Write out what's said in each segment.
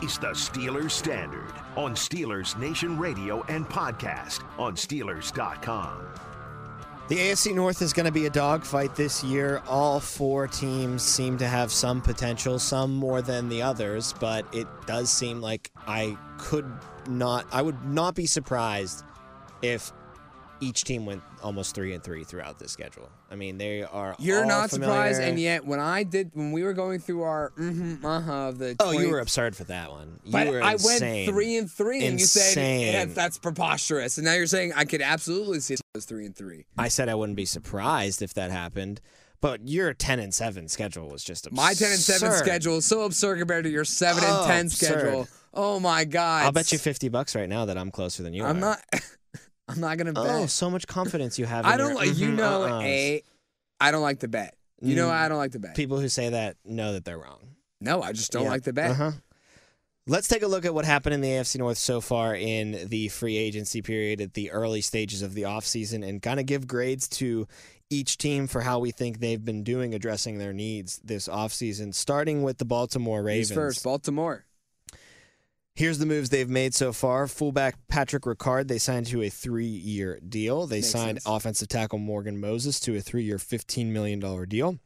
Is the Steelers Standard on Steelers Nation Radio and podcast on Steelers.com. The AFC North is going to be a dogfight this year. All four teams seem to have some potential, some more than the others, but it does seem like I could not, I would not be surprised if each team went almost three and three throughout the schedule. I mean, they are. You're not surprised, and yet when I did, when we were going through our mm-hmm, uh-huh of the, Oh, you were absurd for that one. You But I insane. went three and three, and you said "Yeah, that's preposterous. And now you're saying I could absolutely see those three and three. I said I wouldn't be surprised if that happened, but your ten and seven schedule was just absurd. My ten and seven schedule is so absurd compared to your seven and ten absurd. schedule. Oh my god! I'll bet you fifty bucks right now that I'm closer than you are. I'm are. not. I'm not gonna bet. Oh, so much confidence you have. I in don't your like. You mhm, know, uh-uhs. a. I don't like the bet. You know, Mm. I don't like the bet. People who say that know that they're wrong. no, I just don't Yeah. like the bet. Uh-huh. Let's take a look at what happened in the AFC North so far in the free agency period at the early stages of the offseason and kind of give grades to each team for how we think they've been doing addressing their needs this offseason, starting with the Baltimore Ravens. Who's first? Baltimore. Here's the moves they've made so far. Fullback Patrick Ricard, they signed to a three year deal. They Makes signed sense. offensive tackle Morgan Moses to a three year, $15 million deal.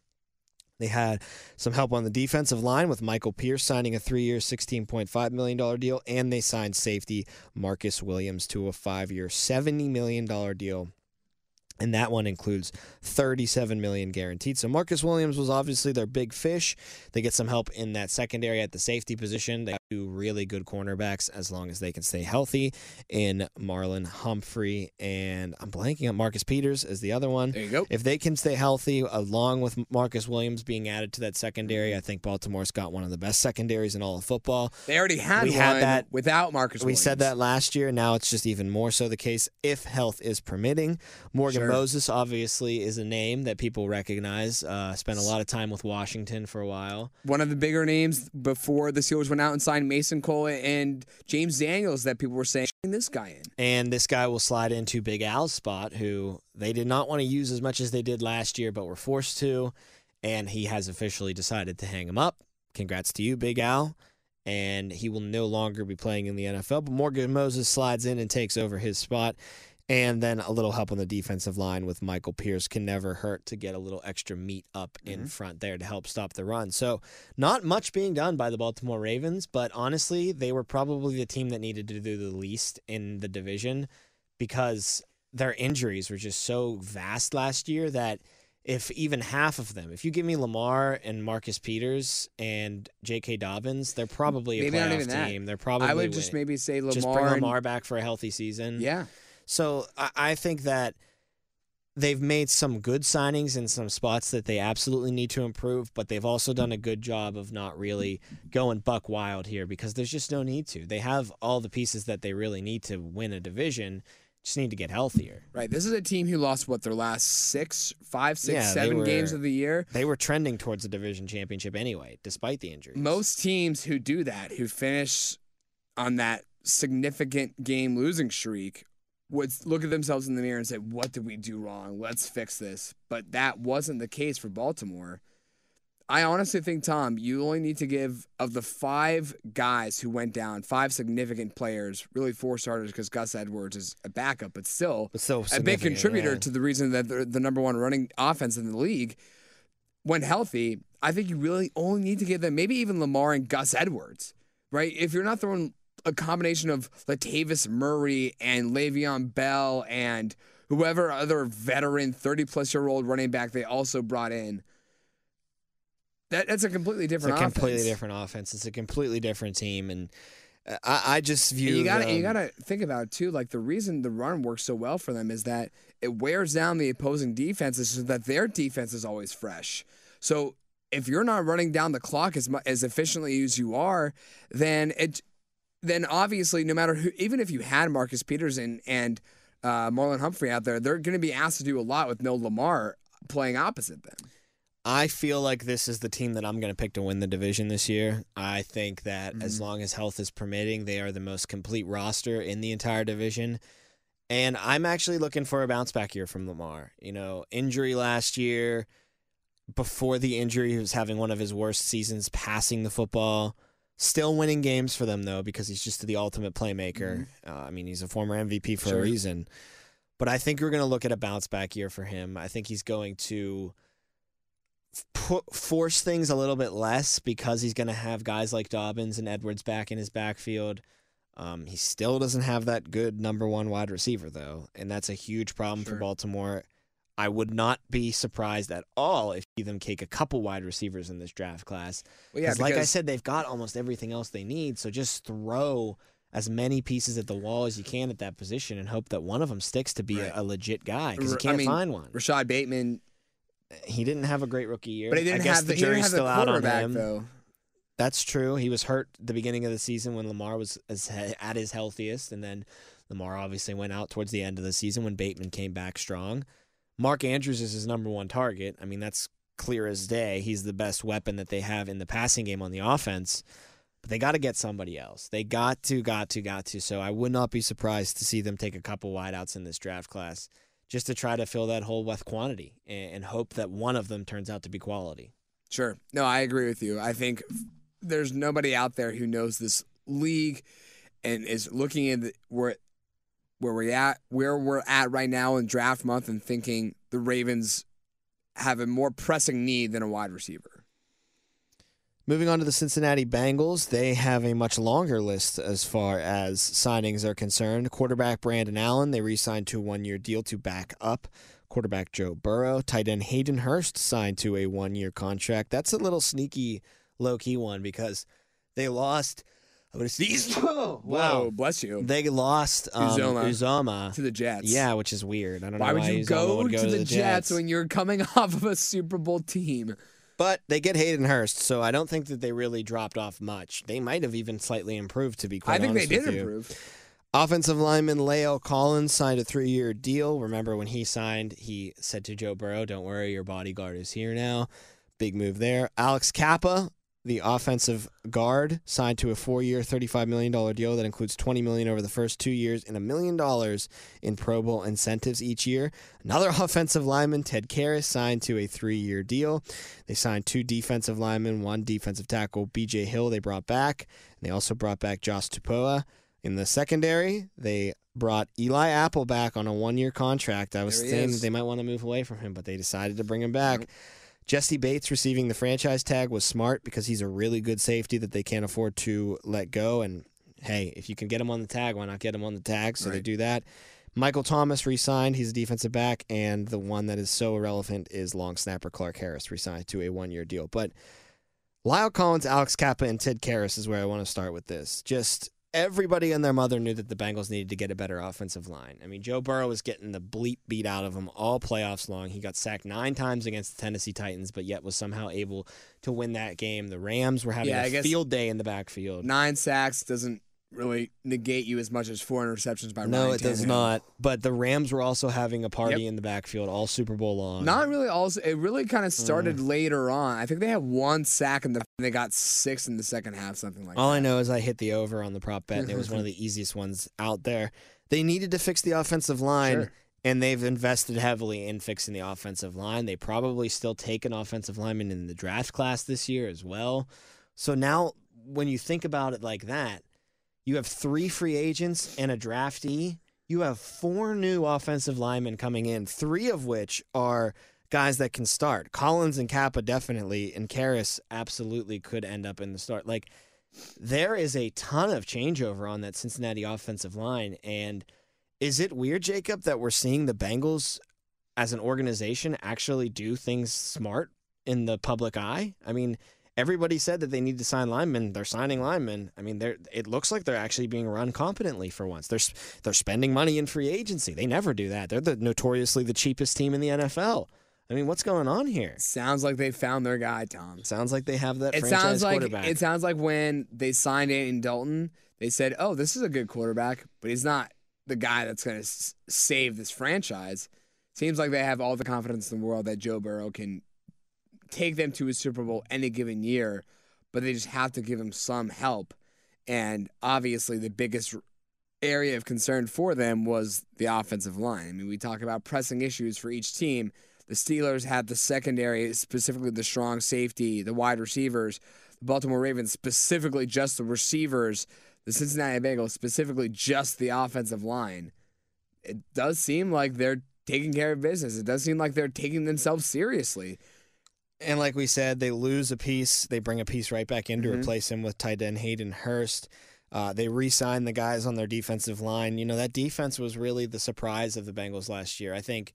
They had some help on the defensive line with Michael Pierce signing a three year, $16.5 million deal. And they signed safety Marcus Williams to a five year, $70 million deal. And that one includes 37 million guaranteed. So Marcus Williams was obviously their big fish. They get some help in that secondary at the safety position. They two really good cornerbacks as long as they can stay healthy in Marlon Humphrey and I'm blanking on Marcus Peters as the other one. There you go. If they can stay healthy along with Marcus Williams being added to that secondary, I think Baltimore's got one of the best secondaries in all of football. They already had We one had that- without Marcus. We said that last year. Now it's just even more so the case if health is permitting. Morgan Sure. Moses obviously is a name that people recognize. Uh, spent a lot of time with Washington for a while. One of the bigger names before the Steelers went out and signed Mason Cole and James Daniels that people were saying this guy in. And this guy will slide into Big Al's spot, who they did not want to use as much as they did last year, but were forced to. And he has officially decided to hang him up. Congrats to you, Big Al. And he will no longer be playing in the NFL. But Morgan Moses slides in and takes over his spot. And then a little help on the defensive line with Michael Pierce can never hurt to get a little extra meat up in mm-hmm. front there to help stop the run. So, not much being done by the Baltimore Ravens, but honestly, they were probably the team that needed to do the least in the division because their injuries were just so vast last year that if even half of them, if you give me Lamar and Marcus Peters and J.K. Dobbins, they're probably a Maybe not playoff even that. team. They're probably I would just maybe say Lamar. just bring and- Lamar back for a healthy season. Yeah. So I, I think that they've made some good signings in some spots that they absolutely need to improve, but they've also done a good job of not really going buck wild here because there's just no need to. They have all the pieces that they really need to win a division. Just need to get healthier. Right. This is a team who lost what their last six, five, six, Yeah, seven games of the year. They were trending towards a division championship anyway, despite the injuries. Most teams who do that, who finish on that significant game losing streak, would look at themselves in the mirror and say, What did we do wrong? Let's fix this. But that wasn't the case for Baltimore. I honestly think, Tom, you only need to give, of the five guys who went down, five significant players, really four starters because Gus Edwards is a backup, but still But still a big contributor yeah. to the reason that they're the number one running offense in the league. When healthy, I think you really only need to give them maybe even Lamar and Gus Edwards, right? If you're not throwing a combination of Latavius Murray and Le'Veon Bell and whoever other veteran 30 plus year old running back they also brought in, that, that's a completely It's different a completely offense. different offense. It's a completely different team, and I, I just view And you gotta you gotta think about it too. Like the reason the run works so well for them is that it wears down the opposing defenses so that their defense is always fresh. So if you're not running down the clock as as efficiently as you are, then it then obviously no matter who, even if you had Marcus Peters and and uh, Marlon Humphrey out there, they're going to be asked to do a lot with no Lamar playing opposite them. I feel like this is the team that I'm going to pick to win the division this year. I think that as Mm-hmm. long as health is permitting, they are the most complete roster in the entire division. And I'm actually looking for a bounce back year from Lamar. You know, injury last year, before the injury, he was having one of his worst seasons passing the football. Still winning games for them though, because he's just the ultimate playmaker. Uh, I mean, he's a former MVP for Sure. a reason. But I think we're going to look at a bounce back year for him. I think he's going to put, force things a little bit less because he's going to have guys like Dobbins and Edwards back in his backfield. Um, he still doesn't have that good number one wide receiver though, and that's a huge problem for Baltimore. I would not be surprised at all if them take a couple wide receivers in this draft class. Well, yeah, Because, like I said, they've got almost everything else they need. So just throw as many pieces at the wall as you can at that position and hope that one of them sticks to be Right. a, a legit guy because you can't mean, find one. Rashod Bateman, He didn't have a great rookie year. but he didn't I guess have the the, jury's still out on him. though. That's true. He was hurt the beginning of the season when Lamar was as, at his healthiest, and then Lamar obviously went out towards the end of the season when Bateman came back strong. Mark Andrews is his number one target. I mean, that's clear as day. He's the best weapon that they have in the passing game on the offense. But they got to get somebody else. They got to, got to, got to. So I would not be surprised to see them take a couple wideouts in this draft class just to try to fill that hole with quantity and, hope that one of them turns out to be quality. Sure. No, I agree with you. I think there's nobody out there who knows this league and is looking at where where we're at where we're at right now in draft month and thinking the Ravens have a more pressing need than a wide receiver. Moving on to the Cincinnati Bengals, they have a much longer list as far as signings are concerned. Quarterback Brandon Allen, they re signed to a one year deal to back up. Quarterback Joe Burrow. Tight end Hayden Hurst signed to a one year contract. That's a little sneaky, low key one because they lost. I'm gonna sneeze. Whoa, wow. bless you. They lost um, Uzomah. Uzomah. To the Jets. Yeah, which is weird. I don't Why know would you Uzomah go, would go to, the, Jets, Jets when you're coming off of a Super Bowl team? But they get Hayden Hurst, so I don't think that they really dropped off much. They might have even slightly improved, to be quite I think they honest did with you. improve. Offensive lineman La'el Collins signed a three-year deal. Remember when he signed, he said to Joe Burrow, "Don't worry, your bodyguard is here now." Big move there. Alex Cappa, the offensive guard, signed to a four-year, thirty-five million dollar deal that includes twenty million over the first two years and a million dollars in Pro Bowl incentives each year. Another offensive lineman, Ted Karras, signed to a three-year deal. They signed two defensive linemen, one defensive tackle, B.J. Hill. They brought back, and they also brought back Josh Tupou. In the secondary, they brought Eli Apple back on a one-year contract. I was saying is. they might want to move away from him, but they decided to bring him back. Jessie Bates receiving the franchise tag was smart because he's a really good safety that they can't afford to let go. And hey, if you can get him on the tag, why not get him on the tag? So they do that. Michael Thomas re-signed. He's a defensive back, and the one that is so irrelevant is long snapper Clark Harris re-signed to a one-year deal. But La'el Collins, Alex Cappa, and Ted Karras is where I want to start with this. Just everybody and their mother knew that the Bengals needed to get a better offensive line. I mean, Joe Burrow was getting the bleep beat out of him all playoffs long. He got sacked nine times against the Tennessee Titans, but yet was somehow able to win that game. The Rams were having Yeah, a field day in the backfield. Nine sacks doesn't really negate you as much as four interceptions by Rams. No, Ryan it does not. But the Rams were also having a party Yep. in the backfield all Super Bowl long. Not really. Also, it really kind of started Mm. later on. I think they had one sack in the. They got six in the second half, something like that. All that. I know is I hit the over on the prop bet, and it was one of the easiest ones out there. They needed to fix the offensive line, Sure. and they've invested heavily in fixing the offensive line. They probably still take an offensive lineman in the draft class this year as well. So now, when you think about it like that, you have three free agents and a draftee. You have four new offensive linemen coming in, three of which are guys that can start. Collins and Cappa definitely, and Karras absolutely could end up in the start. Like there is a ton of changeover on that Cincinnati offensive line. And is it weird, Jacob, that we're seeing the Bengals as an organization actually do things smart in the public eye? I mean, everybody said that they need to sign linemen. They're signing linemen. I mean, they're it looks like they're actually being run competently for once. They're they're spending money in free agency. They never do that. They're the notoriously the cheapest team in the NFL. I mean, what's going on here? Sounds like they found their guy, Tom. Sounds like they have that It sounds like it sounds like when they signed Andy Dalton, they said, "Oh, this is a good quarterback, but he's not the guy that's going to s- save this franchise." Seems like they have all the confidence in the world that Joe Burrow can take them to a Super Bowl any given year, but they just have to give him some help. And obviously, the biggest area of concern for them was the offensive line. I mean, we talk about pressing issues for each team. The Steelers had the secondary, specifically the strong safety, the wide receivers. the Baltimore Ravens, specifically just the receivers, the Cincinnati Bengals, specifically just the offensive line, it does seem like they're taking care of business. It does seem like they're taking themselves seriously. And like we said, they lose a piece, they bring a piece right back in to Mhm. replace him with tight end Hayden Hurst. Uh, they re-signed the guys on their defensive line. You know that defense was really the surprise of the Bengals last year. I think,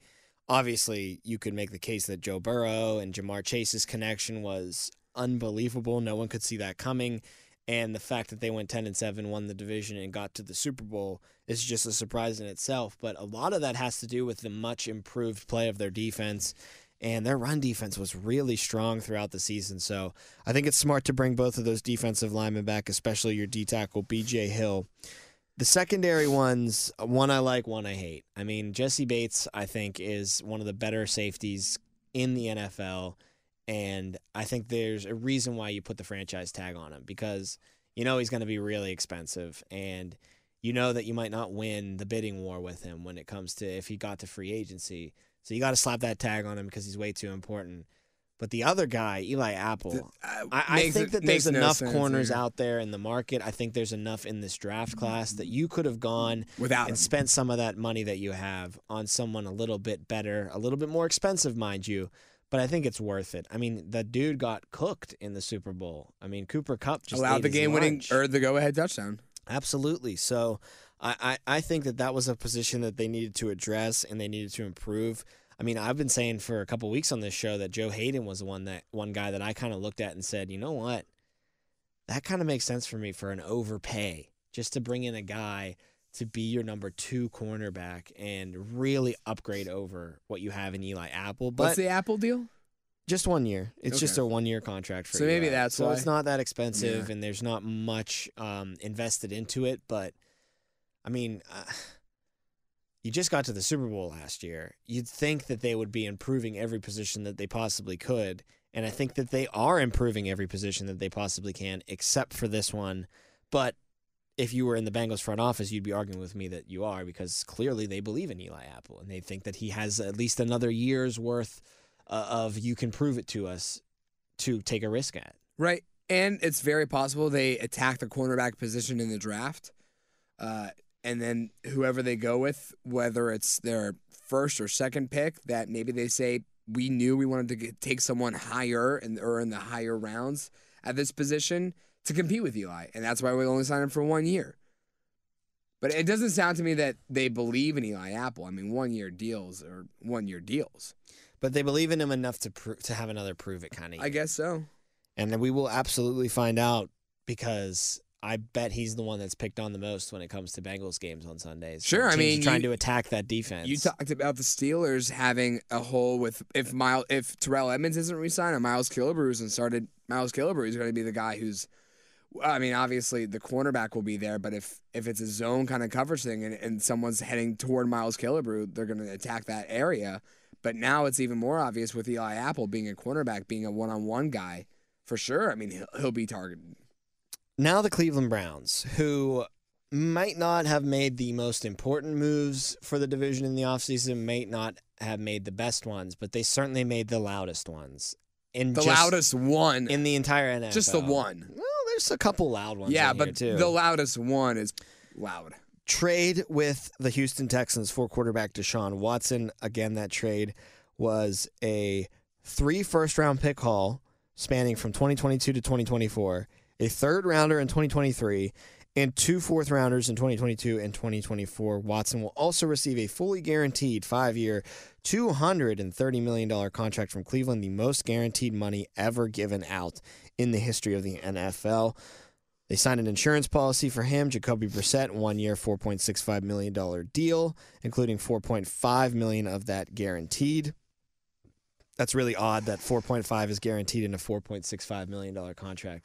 obviously, you could make the case that Joe Burrow and Ja'Marr Chase's connection was unbelievable. No one could see that coming, and the fact that they went ten and seven, won the division, and got to the Super Bowl is just a surprise in itself. But a lot of that has to do with the much improved play of their defense and their run defense was really strong throughout the season. So I think it's smart to bring both of those defensive linemen back, especially your D tackle BJ Hill. The secondary ones, one I like, one I hate. I mean, Jessie Bates, I think, is one of the better safeties in the NFL, and I think there's a reason why you put the franchise tag on him because you know he's going to be really expensive, and you know that you might not win the bidding war with him when it comes to if he got to free agency. So you got to slap that tag on him because he's way too important. But the other guy, Eli Apple, Uh, I, I think that there's no enough corners out there in the market. I think there's enough in this draft class that you could have gone without him. and spent some of that money that you have on someone a little bit better, a little bit more expensive, mind you. But I think it's worth it. I mean, the dude got cooked in the Super Bowl. I mean, Cooper Kupp just allowed the his game winning or the go ahead touchdown. Absolutely. So I, I, I think that that was a position that they needed to address and they needed to improve. I mean, I've been saying for a couple weeks on this show that Joe Haden was the one that one guy that I kind of looked at and said, you know what, that kind of makes sense for me for an overpay, just to bring in a guy to be your number two cornerback and really upgrade over what you have in Eli Apple. But What's the Apple deal? just one year. It's just a one year contract for So maybe Eli. that's so why. it's not that expensive Yeah. and there's not much um, invested into it. But I mean, uh, you just got to the Super Bowl last year. You'd think that they would be improving every position that they possibly could, and I think that they are improving every position that they possibly can, except for this one. But if you were in the Bengals front office, you'd be arguing with me that you are because clearly they believe in Eli Apple and they think that he has at least another year's worth uh, of you can prove it to us to take a risk at. Right. And it's very possible they attack the cornerback position in the draft. Uh, and then whoever they go with, whether it's their first or second pick, that maybe they say, we knew we wanted to get, take someone higher and or in the higher rounds at this position to compete with Eli. And that's why we only signed him for one year. But it doesn't sound to me that they believe in Eli Apple. I mean, one year deals or one year deals. But they believe in him enough to pro- to have another prove it kind of. I guess so. and then we will absolutely find out because I bet he's the one that's picked on the most when it comes to Bengals games on Sundays. Sure, I mean, trying you- to attack that defense. You talked about the Steelers having a hole with if Miles if Terrell Edmunds isn't re-signed and Miles Killebrews and started Miles Killebrew is going to be the guy who's I mean obviously the cornerback will be there but if if it's a zone kind of coverage thing and, and someone's heading toward Miles Killebrew they're going to attack that area but now it's even more obvious with Eli Apple being a cornerback being a one-on-one guy for sure I mean he'll, he'll be targeted now the Cleveland Browns, who might not have made the most important moves for the division in the offseason, might not have made the best ones, but they certainly made the loudest ones. In the just- loudest one in the entire NFL. just the one Well, there's a couple loud ones. yeah but the loudest one is loud trade with the Houston Texans for quarterback Deshaun Watson. Again, that trade was a three first round pick haul spanning from 2022 to 2024, a third rounder in 2023, and two fourth rounders in 2022 and 2024. Watson will also receive a fully guaranteed five year, $230 million contract from Cleveland, the most guaranteed money ever given out in the history of the NFL. They signed an insurance policy for him, Jacoby Brissett, one year, $4.65 million deal, including 4.5 million of that guaranteed. That's really odd that 4.5 is guaranteed in a $4.65 million contract.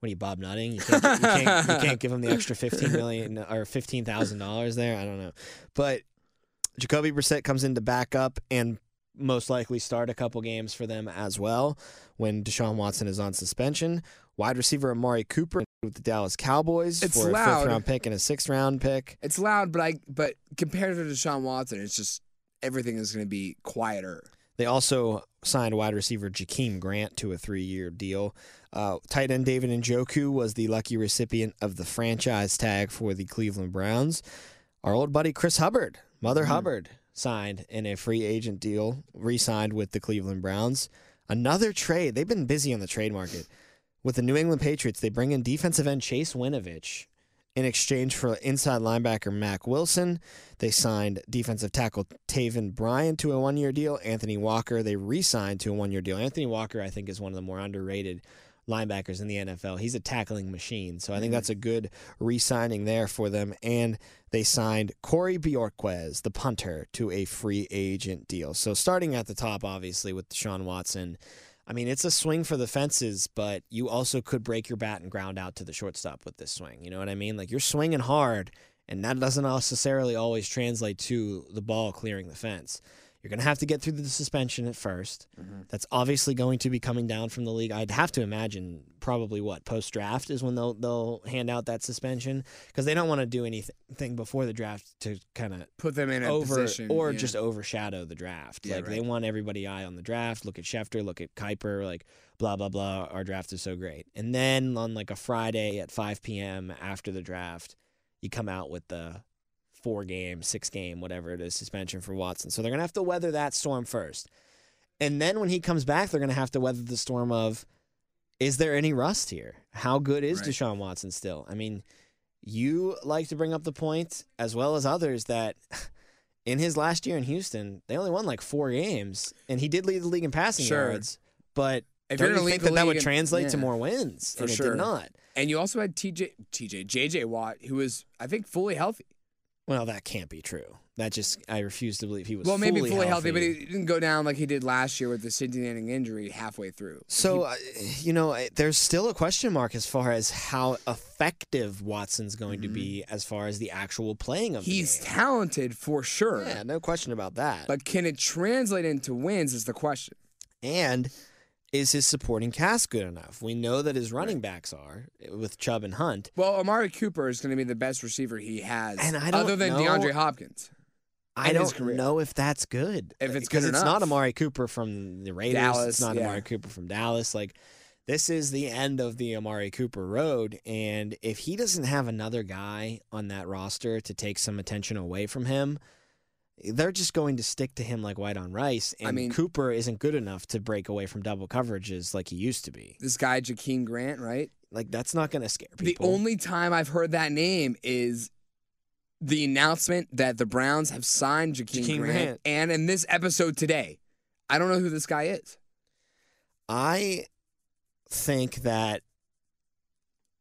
What, are you, Bob Nutting? You can't, you can't, you can't give him the extra 15 million or $15,000 there? I don't know. But Jacoby Brissett comes in to back up and most likely start a couple games for them as well when Deshaun Watson is on suspension. Wide receiver Amari Cooper with the Dallas Cowboys It's for a loud. fifth round pick and a sixth round pick. It's loud, but I but compared to Deshaun Watson, it's just everything is going to be quieter. They also signed wide receiver Jakeem Grant to a three-year deal. Uh, tight end David Njoku was the lucky recipient of the franchise tag for the Cleveland Browns. Our old buddy Chris Hubbard, Mother Hubbard, signed in a free agent deal, re-signed with the Cleveland Browns. Another trade. They've been busy on the trade market. With the New England Patriots, they bring in defensive end Chase Winovich in exchange for inside linebacker Mack Wilson. They signed defensive tackle Taven Bryan to a one year deal. Anthony Walker, they re signed to a one year deal. Anthony Walker, I think, is one of the more underrated linebackers in the NFL. He's a tackling machine. So I think mm-hmm. that's a good re signing there for them. And they signed Corey Bojorquez, the punter, to a free agent deal. So starting at the top, obviously, with Deshaun Watson. I mean, it's a swing for the fences, but you also could break your bat and ground out to the shortstop with this swing. You know what I mean? Like you're swinging hard, and that doesn't necessarily always translate to the ball clearing the fence. You're going to have to get through the suspension at 1st mm-hmm. That's obviously going to be coming down from the league. I'd have to imagine probably what post draft is when they'll they'll hand out that suspension because they don't want to do anything before the draft to kind of Put them in a over position. or yeah. just overshadow the draft. Yeah, like they want everybody eye on the draft. Look at Schefter, look at Kiper, like blah blah blah. Our draft is so great. And then on like a Friday at 5 p.m. after the draft, you come out with the four game, six game, whatever it is, suspension for Watson. So they're gonna have to weather that storm first. And then when he comes back, they're gonna have to weather the storm of is there any rust here? How good is Right. Deshaun Watson still? I mean, you like to bring up the point, as well as others, that in his last year in Houston, they only won like four games, and he did lead the league in passing Sure. yards. But If don't lead think that that would in- translate to more wins? For and it sure. did not. And you also had TJ, TJ, JJ Watt, who was, I think, fully healthy. Well, that can't be true. That just I refuse to believe he was well, maybe fully, fully healthy. but he didn't go down like he did last year with the season-ending injury halfway through. So, uh, you know, I- there's still a question mark as far as how effective Watson's going to be as far as the actual playing of Mm-hmm. he's talented for sure, Yeah, no question about that. but can it translate into wins? Is the question. and is his supporting cast good enough? We know that his running backs are with Chubb and Hunt. Well, Amari Cooper is going to be the best receiver he has, And I don't other than know- DeAndre Hopkins. I don't know if that's good. If it's because good it's not. Amari Cooper from the Raiders. Dallas, it's not yeah. Amari Cooper from Dallas. Like this is the end of the Amari Cooper road, and if he doesn't have another guy on that roster to take some attention away from him. They're just going to stick to him like white on rice, and I mean- Cooper isn't good enough to break away from double coverages like he used to be. This guy Jakeem Grant, right? Like that's not going to scare people. The only time I've heard that name is the announcement that the Browns have signed Jakeem, Jakeem Grant, Grant. and in this episode today. I don't know who this guy is. I think that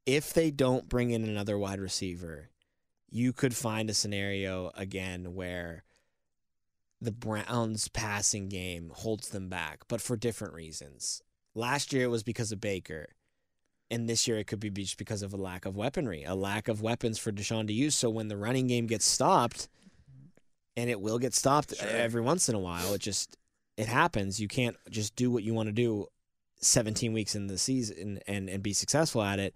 if they don't bring in another wide receiver, you could find a scenario again where the Browns passing game holds them back, but for different reasons. Last year it was because of Baker. And this year it could be just because of a lack of weaponry, a lack of weapons for Deshaun to use. So when the running game gets stopped, and it will get stopped Sure. every once in a while, it just it happens. You can't just do what you want to do 17 weeks in the season and, and be successful at it.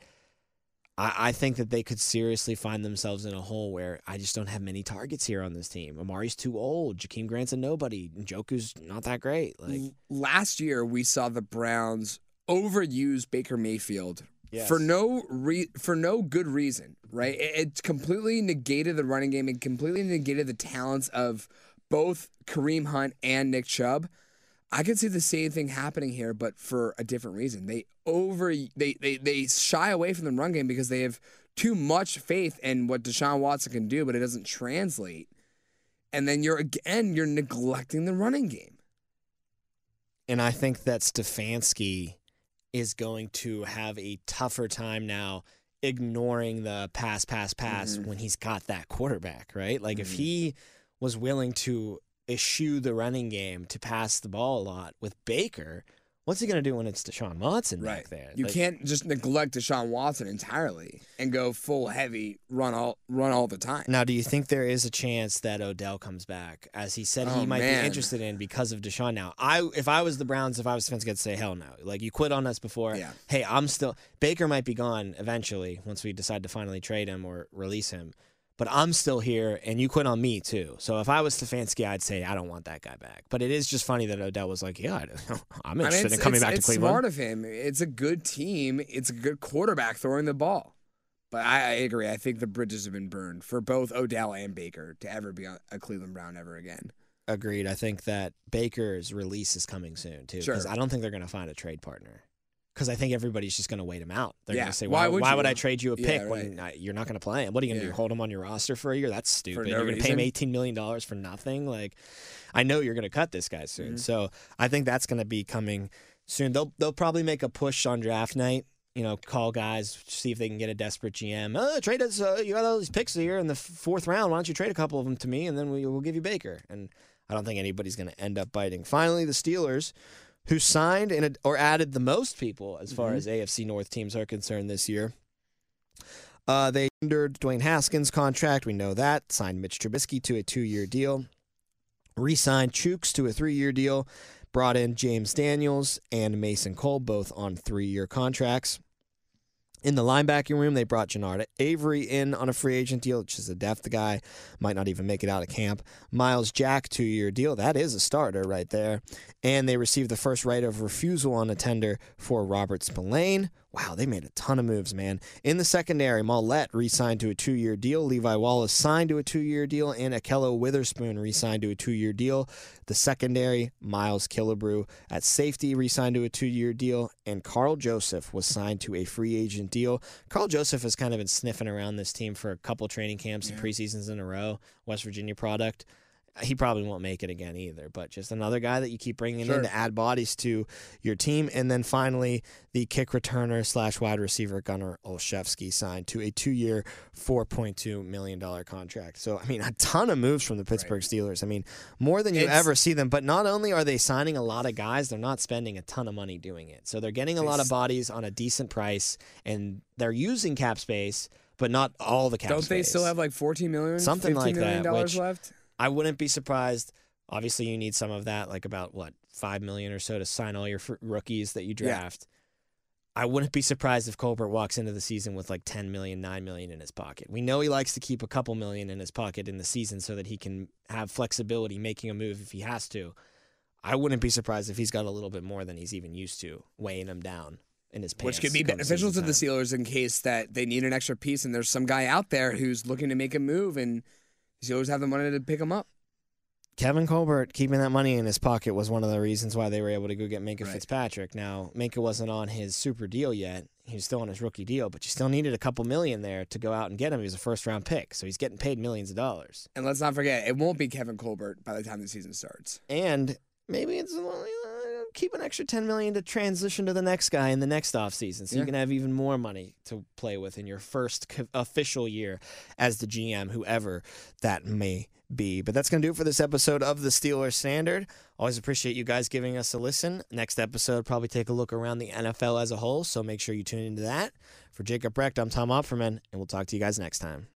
I, I think that they could seriously find themselves in a hole where I just don't have many targets here on this team. Amari's too old. Jakeem Grant's a nobody. Njoku's not that great. Like Last year, we saw the Browns overuse Baker Mayfield Yes. for no re- for no good reason, right? It, it completely negated the running game and completely negated the talents of both Kareem Hunt and Nick Chubb. I could see the same thing happening here, but for a different reason. They over they they they shy away from the run game because they have too much faith in what Deshaun Watson can do, but it doesn't translate. And then you're again you're neglecting the running game. And I think that Stefanski is going to have a tougher time now ignoring the pass, pass, pass Mhm. when he's got that quarterback, right? Like if Mhm. he was willing to eschew the running game to pass the ball a lot with Baker, what's he going to do when it's Deshaun Watson back there? You Like, can't just neglect Deshaun Watson entirely and go full heavy run all run all the time. Now, do you think there is a chance that Odell comes back, as he said he Oh, might man. be interested in because of Deshaun? Now, I if I was the Browns, if I was Stefanski, I'd say hell no. Like you quit on us before. Yeah. Hey, I'm still Baker might be gone eventually once we decide to finally trade him or release him, but I'm still here, and you quit on me too. So if I was Stefanski, I'd say I don't want that guy back. But it is just funny that Odell was like, "Yeah, I'm interested I mean, in coming back to Cleveland." It's smart of him. It's a good team. It's a good quarterback throwing the ball. But I, I agree. I think the bridges have been burned for both Odell and Baker to ever be a Cleveland Brown ever again. Agreed. I think that Baker's release is coming soon too, because Sure. I don't think they're going to find a trade partner. Because I think everybody's just going to wait him out. They're Yeah. going to say, Why "Why, would why would I trade you a Yeah, pick when I, you're not going to play him? What are you going to Yeah. do? Hold him on your roster for a year? That's stupid. no you're going to pay him 18 million dollars for nothing. Like, I know you're going to cut this guy soon. Mhm. So I think that's going to be coming soon. They'll they'll probably make a push on draft night. You know, call guys, see if they can get a desperate GM. Uh, trade us. Uh, you got all these picks here in the fourth round. Why don't you trade a couple of them to me, and then we, we will give you Baker. And I don't think anybody's going to end up biting. Finally, the Steelers, who signed and or added the most people as far Mhm. as AFC North teams are concerned this year. Uh, they entered Dwayne Haskins' contract. We know that. Signed Mitch Trubisky to a two-year deal. Re-signed Chuks to a three-year deal. Brought in James Daniels and Mason Cole, both on three-year contracts. In the linebacking room, they brought Genard Avery in on a free agent deal, which is a depth guy. Might not even make it out of camp. Myles Jack, two year deal. That is a starter right there. And they received the first right of refusal on a tender for Robert Spillane. Wow, they made a ton of moves, man. In the secondary, Maulet re signed to a two year deal. Levi Wallace signed to a two year deal. And Ahkello Witherspoon re signed to a two year deal. The secondary, Miles Killebrew at safety re signed to a two year deal. And Karl Joseph was signed to a free agent deal. Karl Joseph has kind of been sniffing around this team for a couple training camps and preseasons in a row. West Virginia product. He probably won't make it again either, but just another guy that you keep bringing Sure. in to add bodies to your team. And then finally, the kick returner slash wide receiver Gunnar Olszewski signed to a two-year, four point two million dollar contract. So I mean, a ton of moves from the Pittsburgh Steelers. I mean, more than you It's- ever see them. But not only are they signing a lot of guys, they're not spending a ton of money doing it. So they're getting a lot of bodies on a decent price, and they're using cap space, but not all the cap space. Don't space. they still have like 14 million, Something like that, dollars which- left? I wouldn't be surprised. Obviously, you need some of that, like about what five million or so to sign all your fr- rookies that you Yeah. draft. I wouldn't be surprised if Colbert walks into the season with like 10 million, 9 million in his pocket. We know he likes to keep a couple million in his pocket in the season so that he can have flexibility making a move if he has to. I wouldn't be surprised if he's got a little bit more than he's even used to, weighing him down in his. Which could be beneficial to the. Steelers in case that they need an extra piece and there's some guy out there who's looking to make a move and Steelers have the money to pick him up. Kevin Colbert keeping that money in his pocket was one of the reasons why they were able to go get Minkah Right. Fitzpatrick. Now, Minkah wasn't on his super deal yet. He was still on his rookie deal, but you still needed a couple million there to go out and get him. He was a first round pick, so he's getting paid millions of dollars. And let's not forget, it won't be Kevin Colbert by the time the season starts. And maybe it's well, you know, keep an extra 10 million to transition to the next guy in the next offseason so you can have even more money to play with in your first co- official year as the GM, whoever that may be. But that's going to do it for this episode of the Steelers Standard. Always appreciate you guys giving us a listen. Next episode, probably take a look around the NFL as a whole, so make sure you tune into that. For Jacob Brecht, I'm Tom Opferman, and we'll talk to you guys next time.